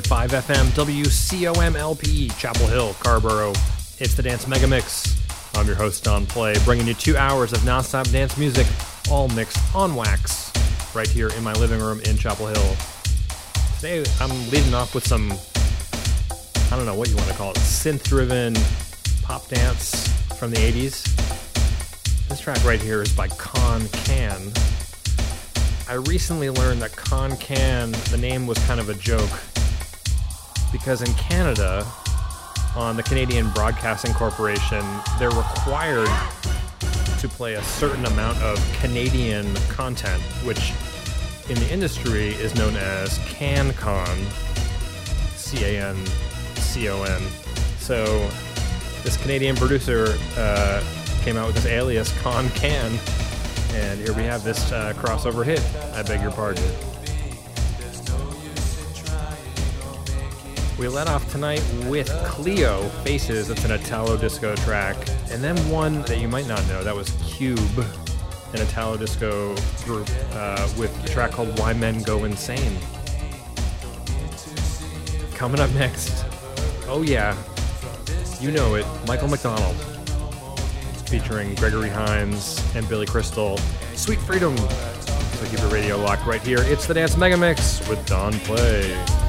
101.5 FM WCOMLP, Chapel Hill, Carrboro. It's the Dance Mega Mix. I'm your host, Don Play, bringing you two hours of nonstop dance music, all mixed on wax, right here in my living room in Chapel Hill. Today, I'm leading off with some, I don't know what you want to call it, synth driven pop dance from the 80s. This track right here is by Kon Kan. I recently learned that Kon Kan, the name was kind of a joke because in Canada, on the Canadian Broadcasting Corporation, they're required to play a certain amount of Canadian content, which in the industry is known as CanCon, C A N C O N. So this Canadian producer uh, came out with this alias Kon Kan, and here we have this uh, crossover hit. I beg your pardon. We let off tonight with Cleo Faces. That's an Italo disco track. And then one that you might not know that was Cube, an Italo disco group uh, with a track called Why Men Go Insane. Coming up next, oh yeah, you know it, Michael McDonald featuring Gregory Hines and Billy Crystal. Sweet Freedom. So keep your radio locked right here. It's the Dance Mega Mix with Don Play.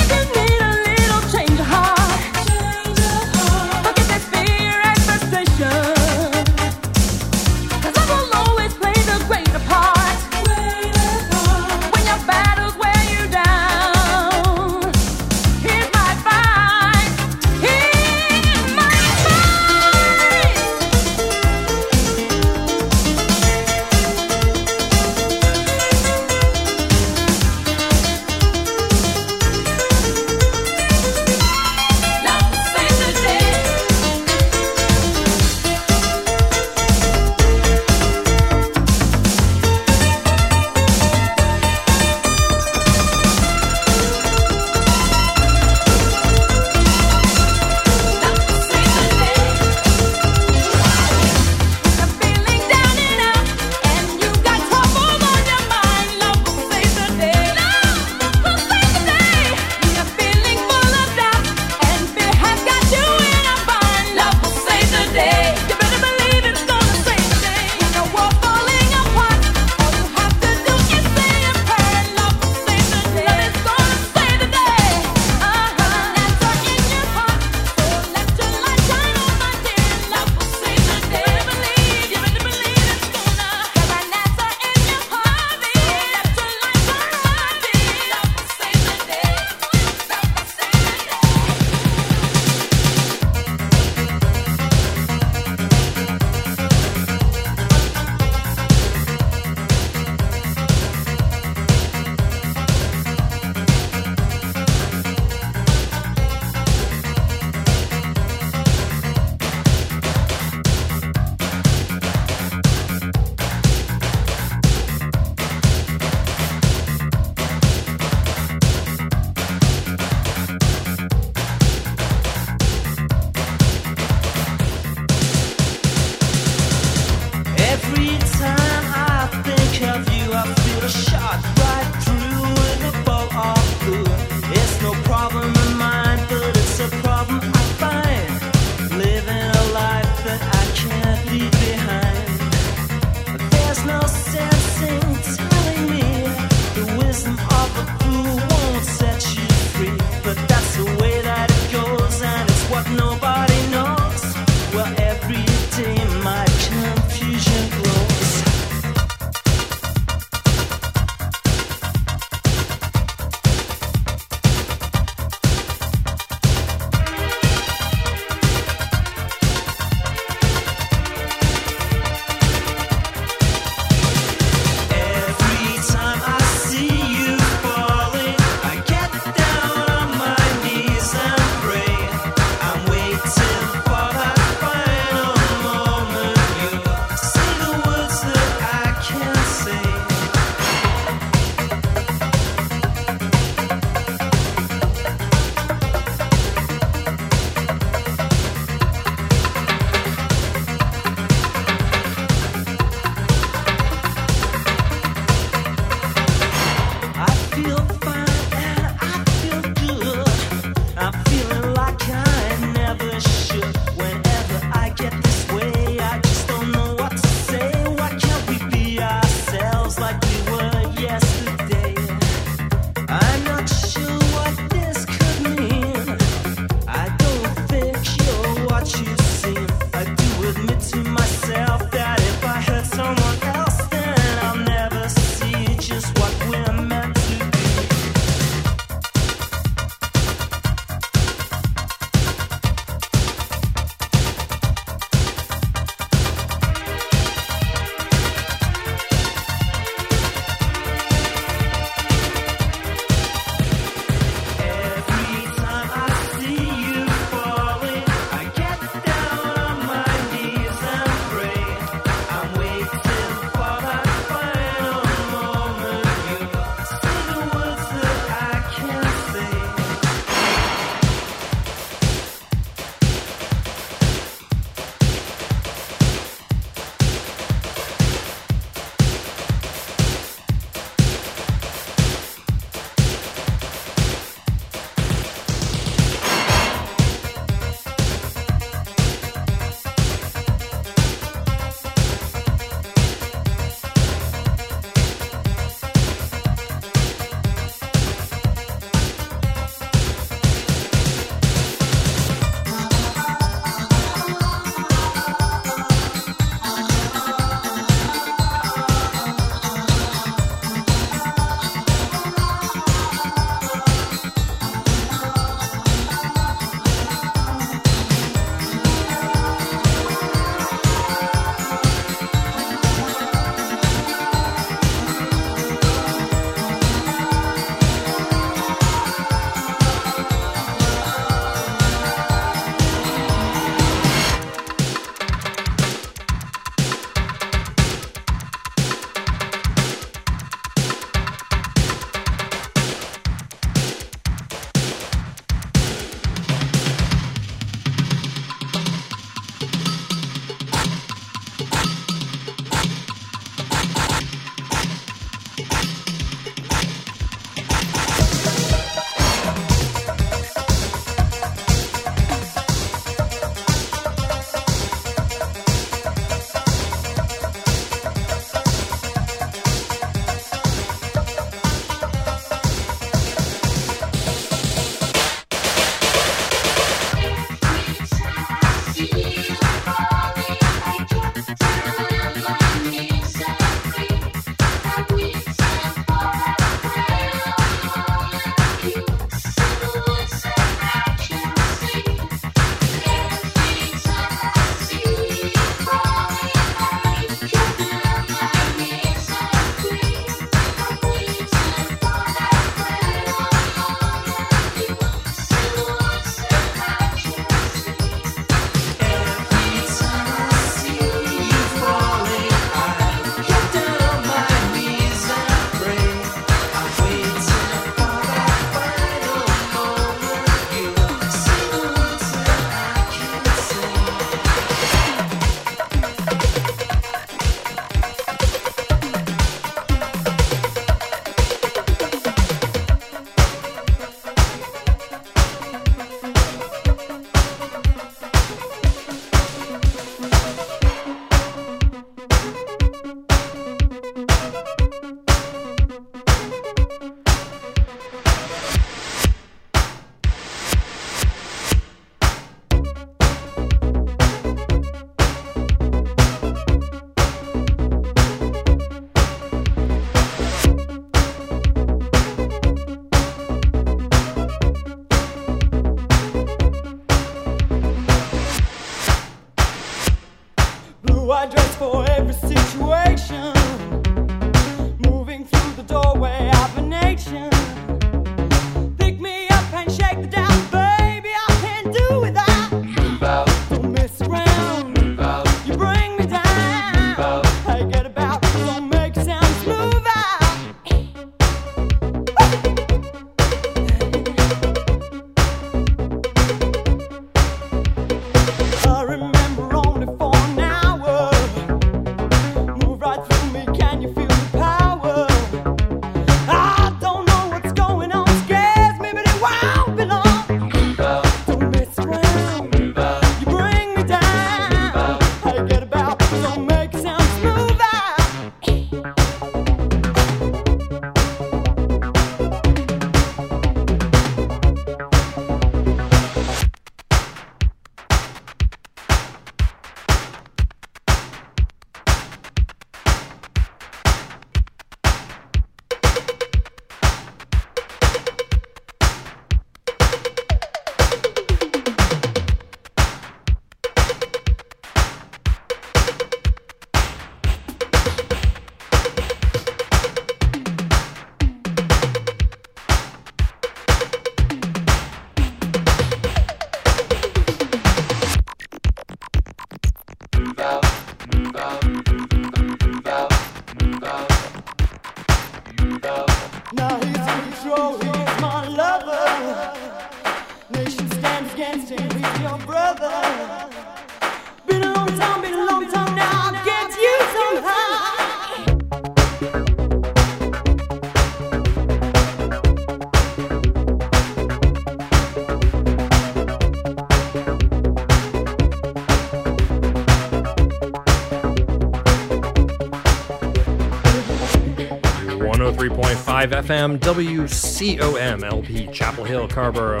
103.5 FM WCOM LP Chapel Hill, Carrboro.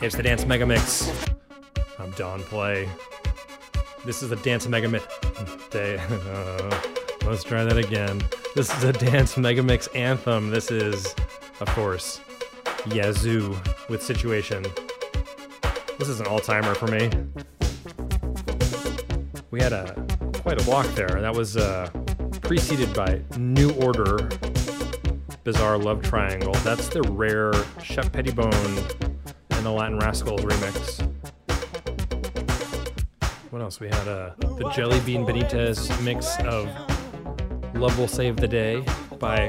It's the Dance Mega Mix. I'm Don Play. This is the Dance Mega Mix day. Let's try that again. This is a Dance Mega Mix anthem. This is, of course, Yazoo with Situation. This is an all-timer for me. We had a quite a walk there. And that was uh, preceded by New Order, Bizarre Love Triangle. That's the rare Shep Pettibone and the Latin Rascals remix. What else? We had uh, the Jellybean Benitez mix of Love Will Save the Day by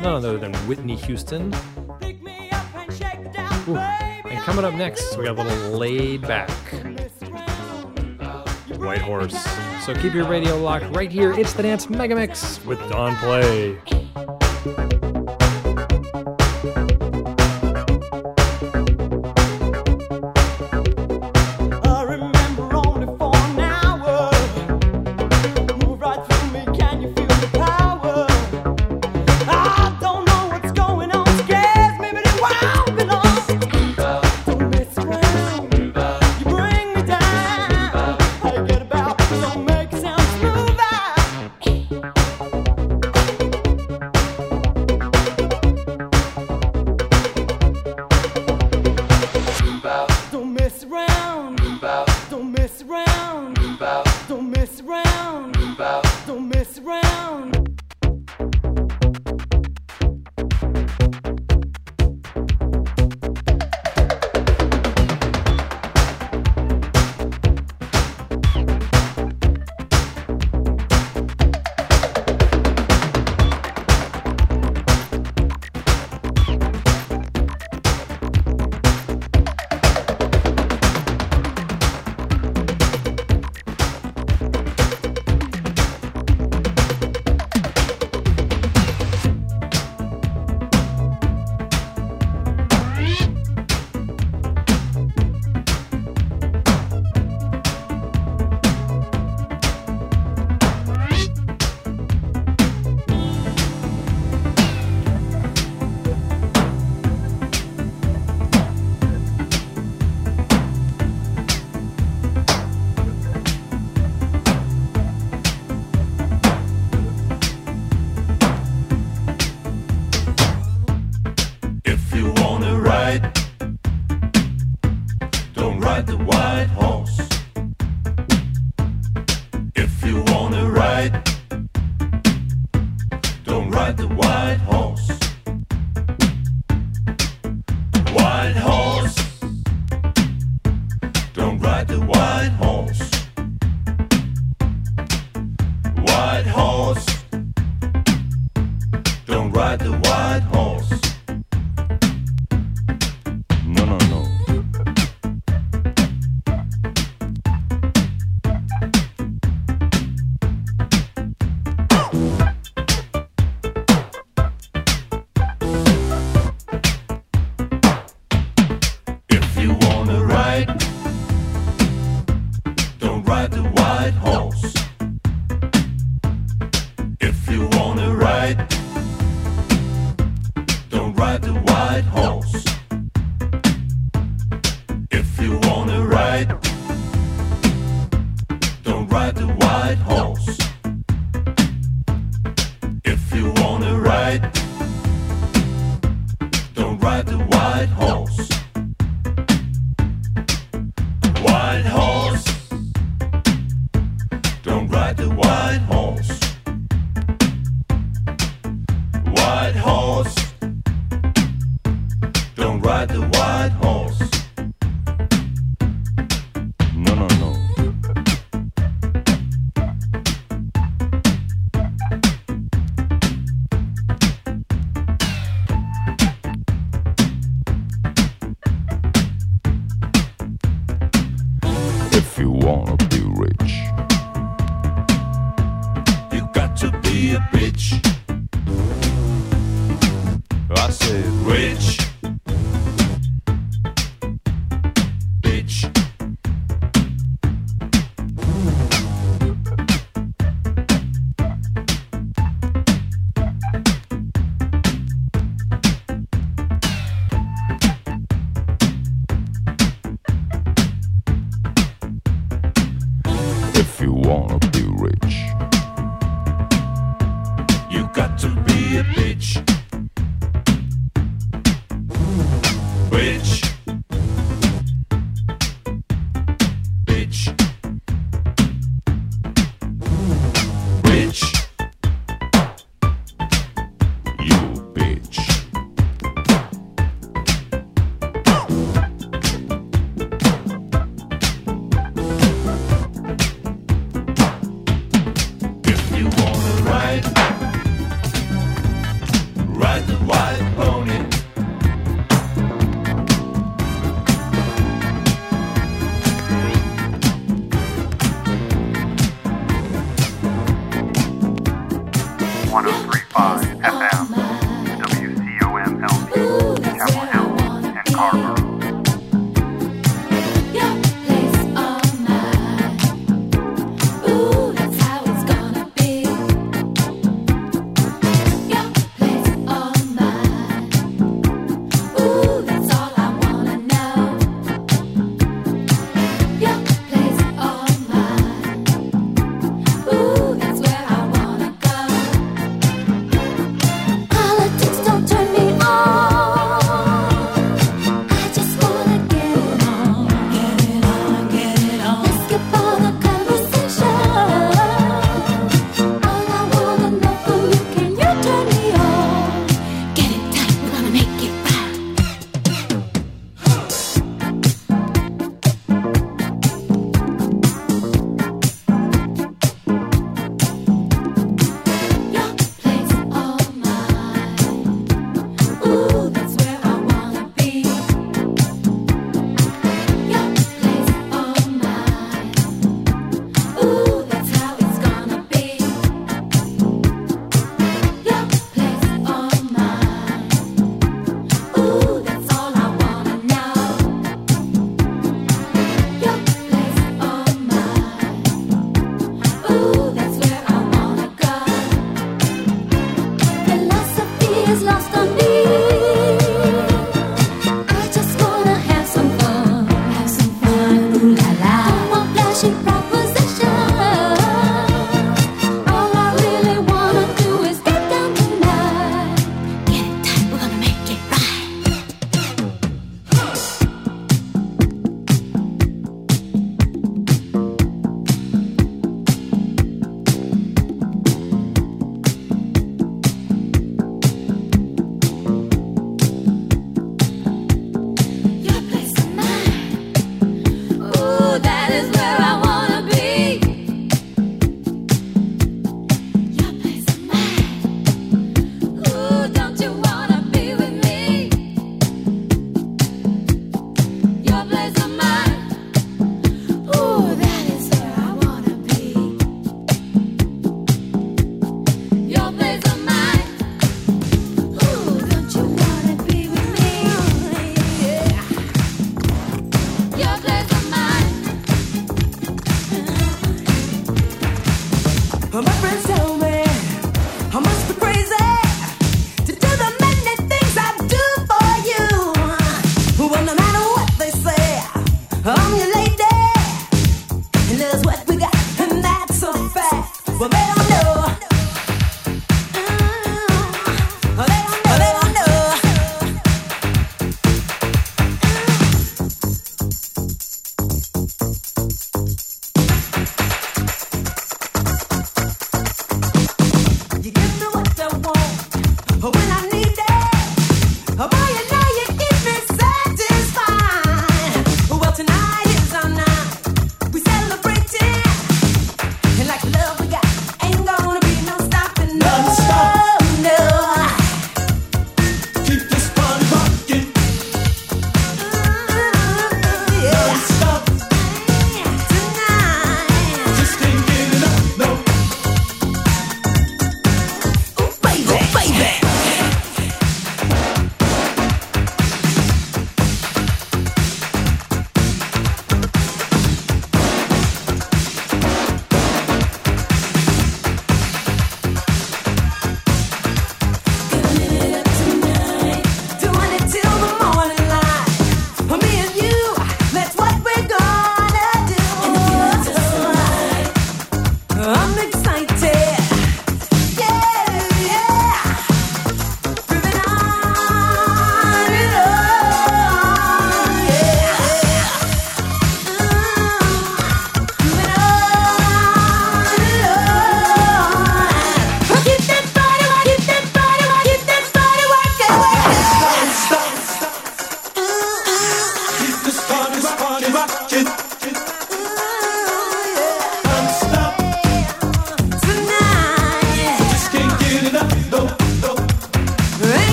none other than Whitney Houston. Ooh. And coming up next, we got a little laid back White Horse. So keep your radio locked right here. It's the Dance Mega Mix with Don Play.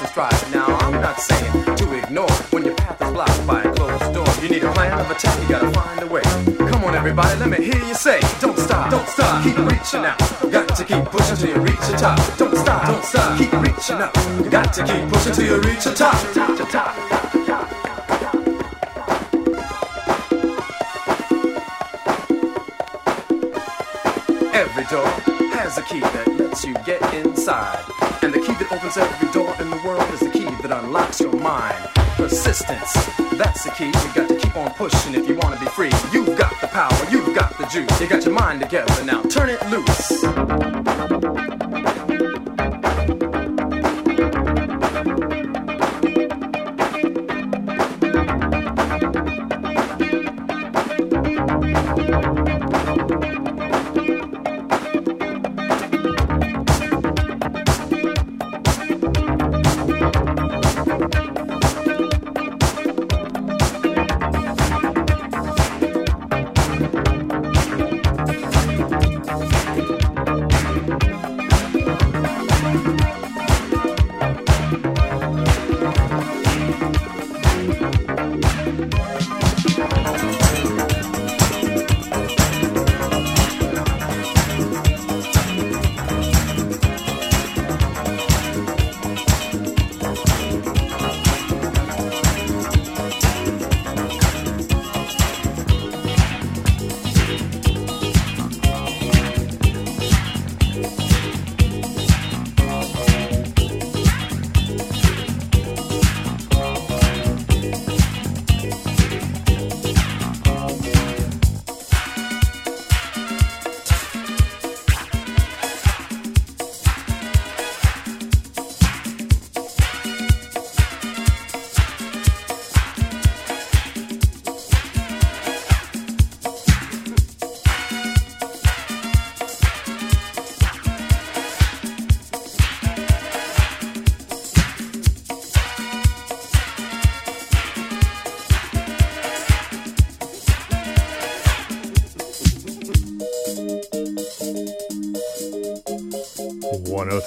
And strife. Now, I'm not saying to ignore when your path is blocked by a closed door. You need a plan of attack, you gotta find a way. Come on, everybody, let me hear you say, Don't stop, don't stop, keep reaching out. Got to keep pushing till you reach the top. Don't stop, don't stop, keep reaching out. Got to keep pushing till you reach the top. top, top, top. Every door has a key that lets you get inside. And the key that opens every door in the unlocks your mind. Persistence, that's the key. You got to keep on pushing if you want to be free. You've got the power, you've got the juice. You got your mind together, now turn it loose.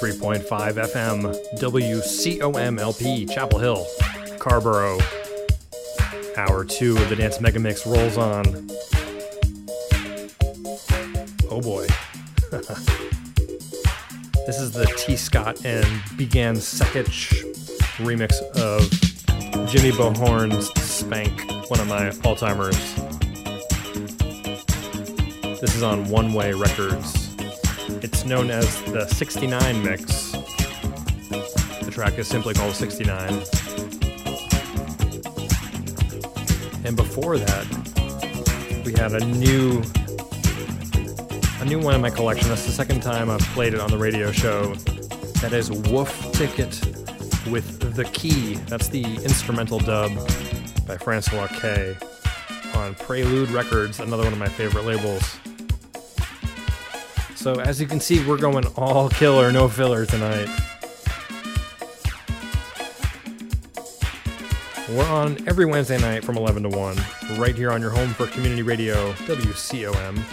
One hundred three point five FM, WCOMLP, Chapel Hill, Carrboro. Hour two of the Dance Mega Mix rolls on. Oh boy. this is the T. Scott and Began Sekich remix of Jimmy Bo Horne's Spank, one of my all timers. This is on One Way Records. Known as the 69 mix. The track is simply called 69. And before that, we had a new a new one in my collection. That's the second time I've played it on the radio show. That is Wuf Ticket with The Key. That's the instrumental dub by Francois K on Prelude Records, another one of my favorite labels. So, as you can see, we're going all killer, no filler tonight. We're on every Wednesday night from 11 to 1, right here on your home for community radio, WCOM.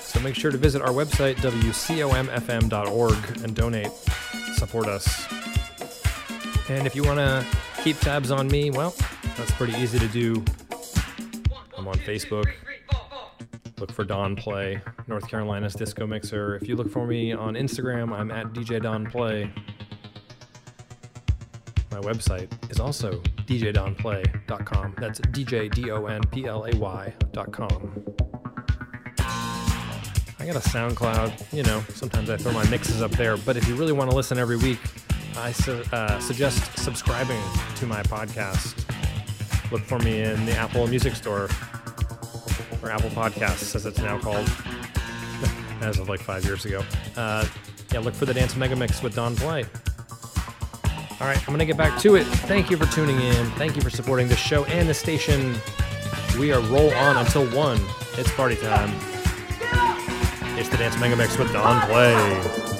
So make sure to visit our website, WCOMFM.org, and donate. Support us. And if you want to keep tabs on me, well, that's pretty easy to do. I'm on Facebook. Look for Don Play, North Carolina's disco mixer. If you look for me on Instagram, I'm at DJ Don Play. My website is also djdonplay.com. That's DJ D O N P L A Y.com. I got a SoundCloud. You know, sometimes I throw my mixes up there. But if you really want to listen every week, I su- uh, suggest subscribing to my podcast. Look for me in the Apple Music Store Apple Podcasts, as it's now called, as of like five years ago. Uh, yeah, look for the Dance Mega Mix with Don Play. All right, I'm going to get back to it. Thank you for tuning in. Thank you for supporting the show and the station. We are roll on until 1. It's party time. It's the Dance Mega Mix with Don Play.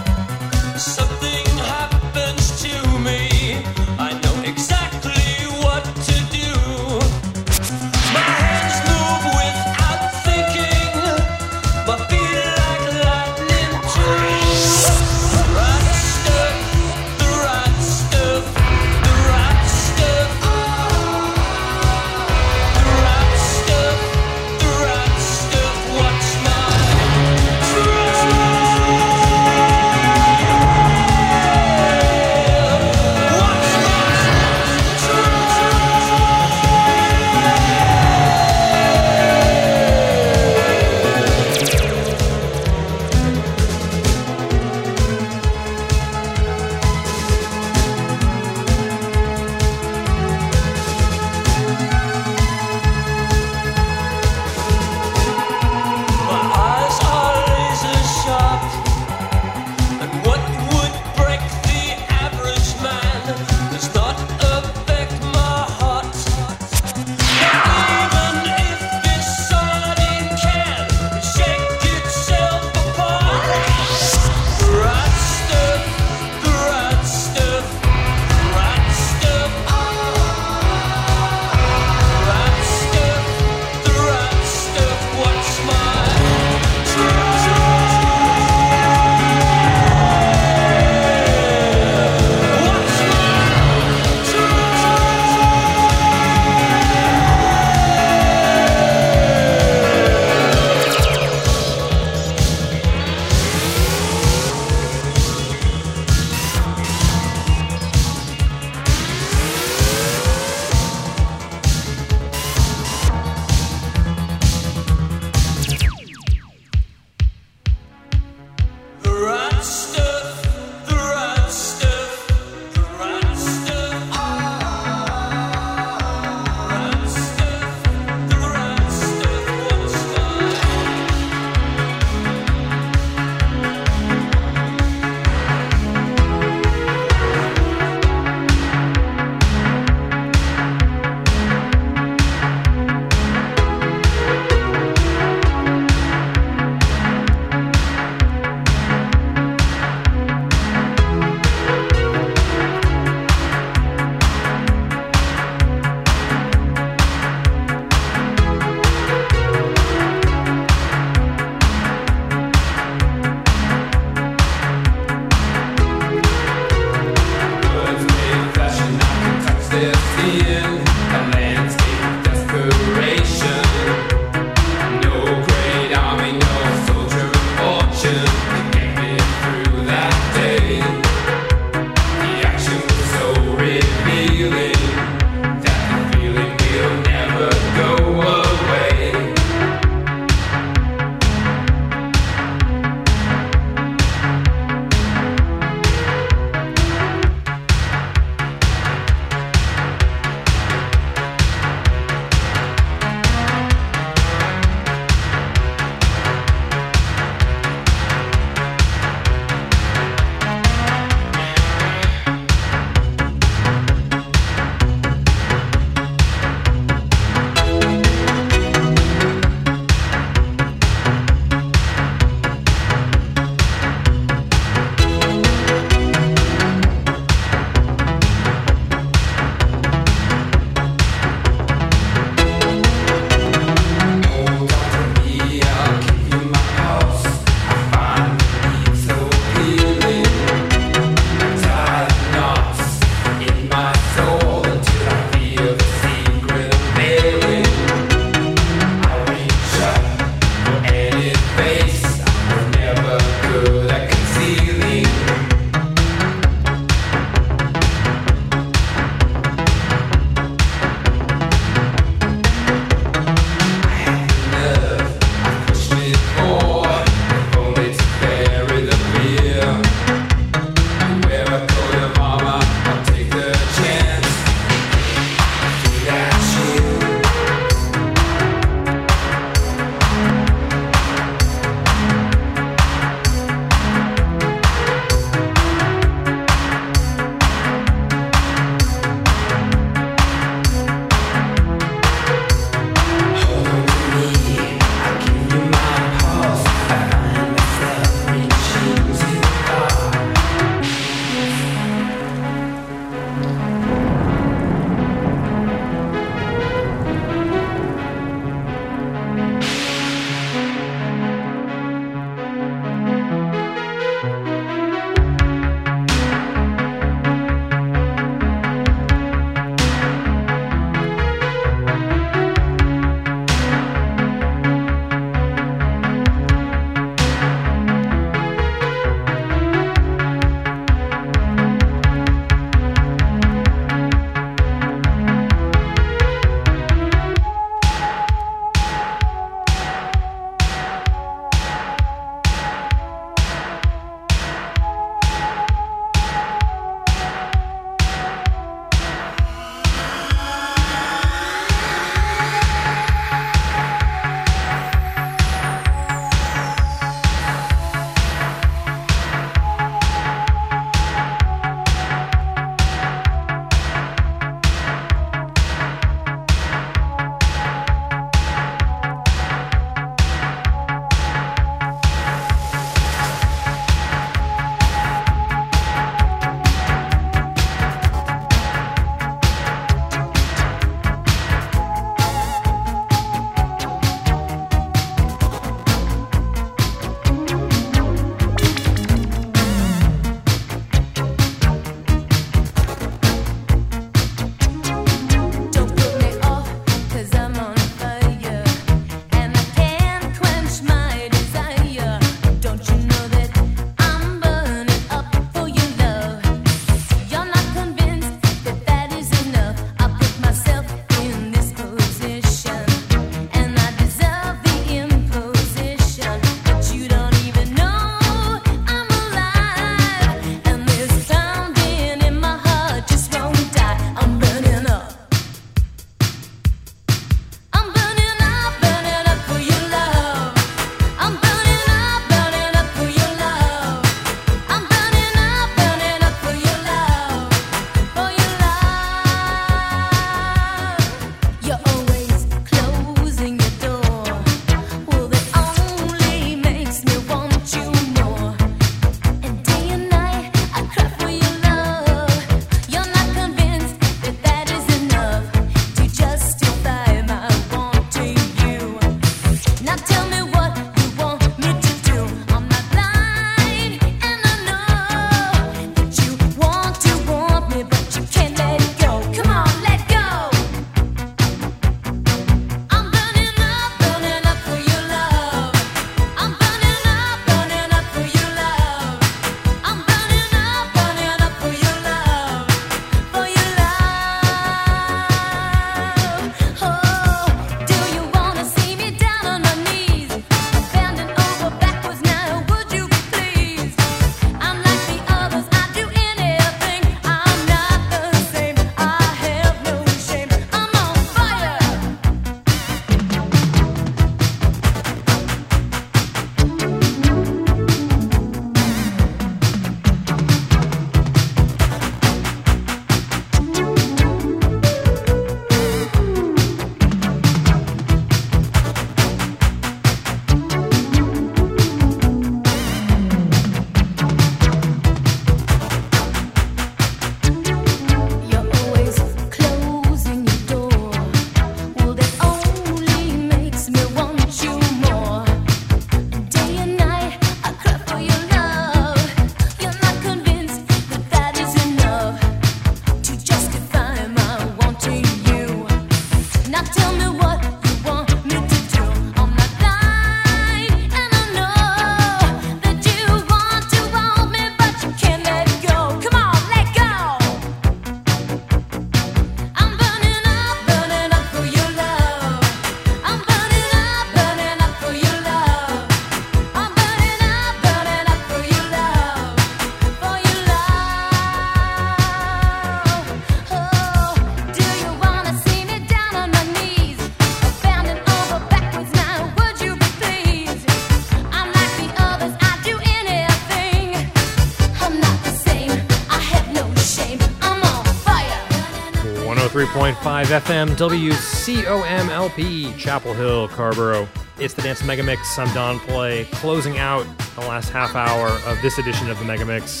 FM, WCOMLP, Chapel Hill, Carrboro. It's the Dance Mega Mix. I'm Don Play, closing out the last half hour of this edition of the Mega Mix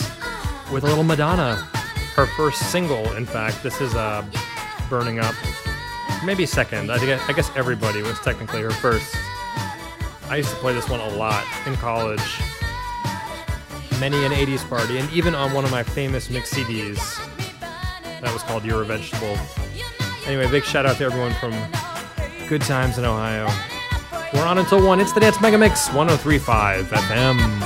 with a little Madonna. Her first single, in fact. This is uh, Burning Up. Maybe second. I, think, I guess Everybody was technically her first. I used to play this one a lot in college. Many an 80s party, and even on one of my famous mix CDs that was called You're a Vegetable. Anyway, big shout out to everyone from Good Times in Ohio. We're on until 1. It's the Dance Mega Mix 1035 FM.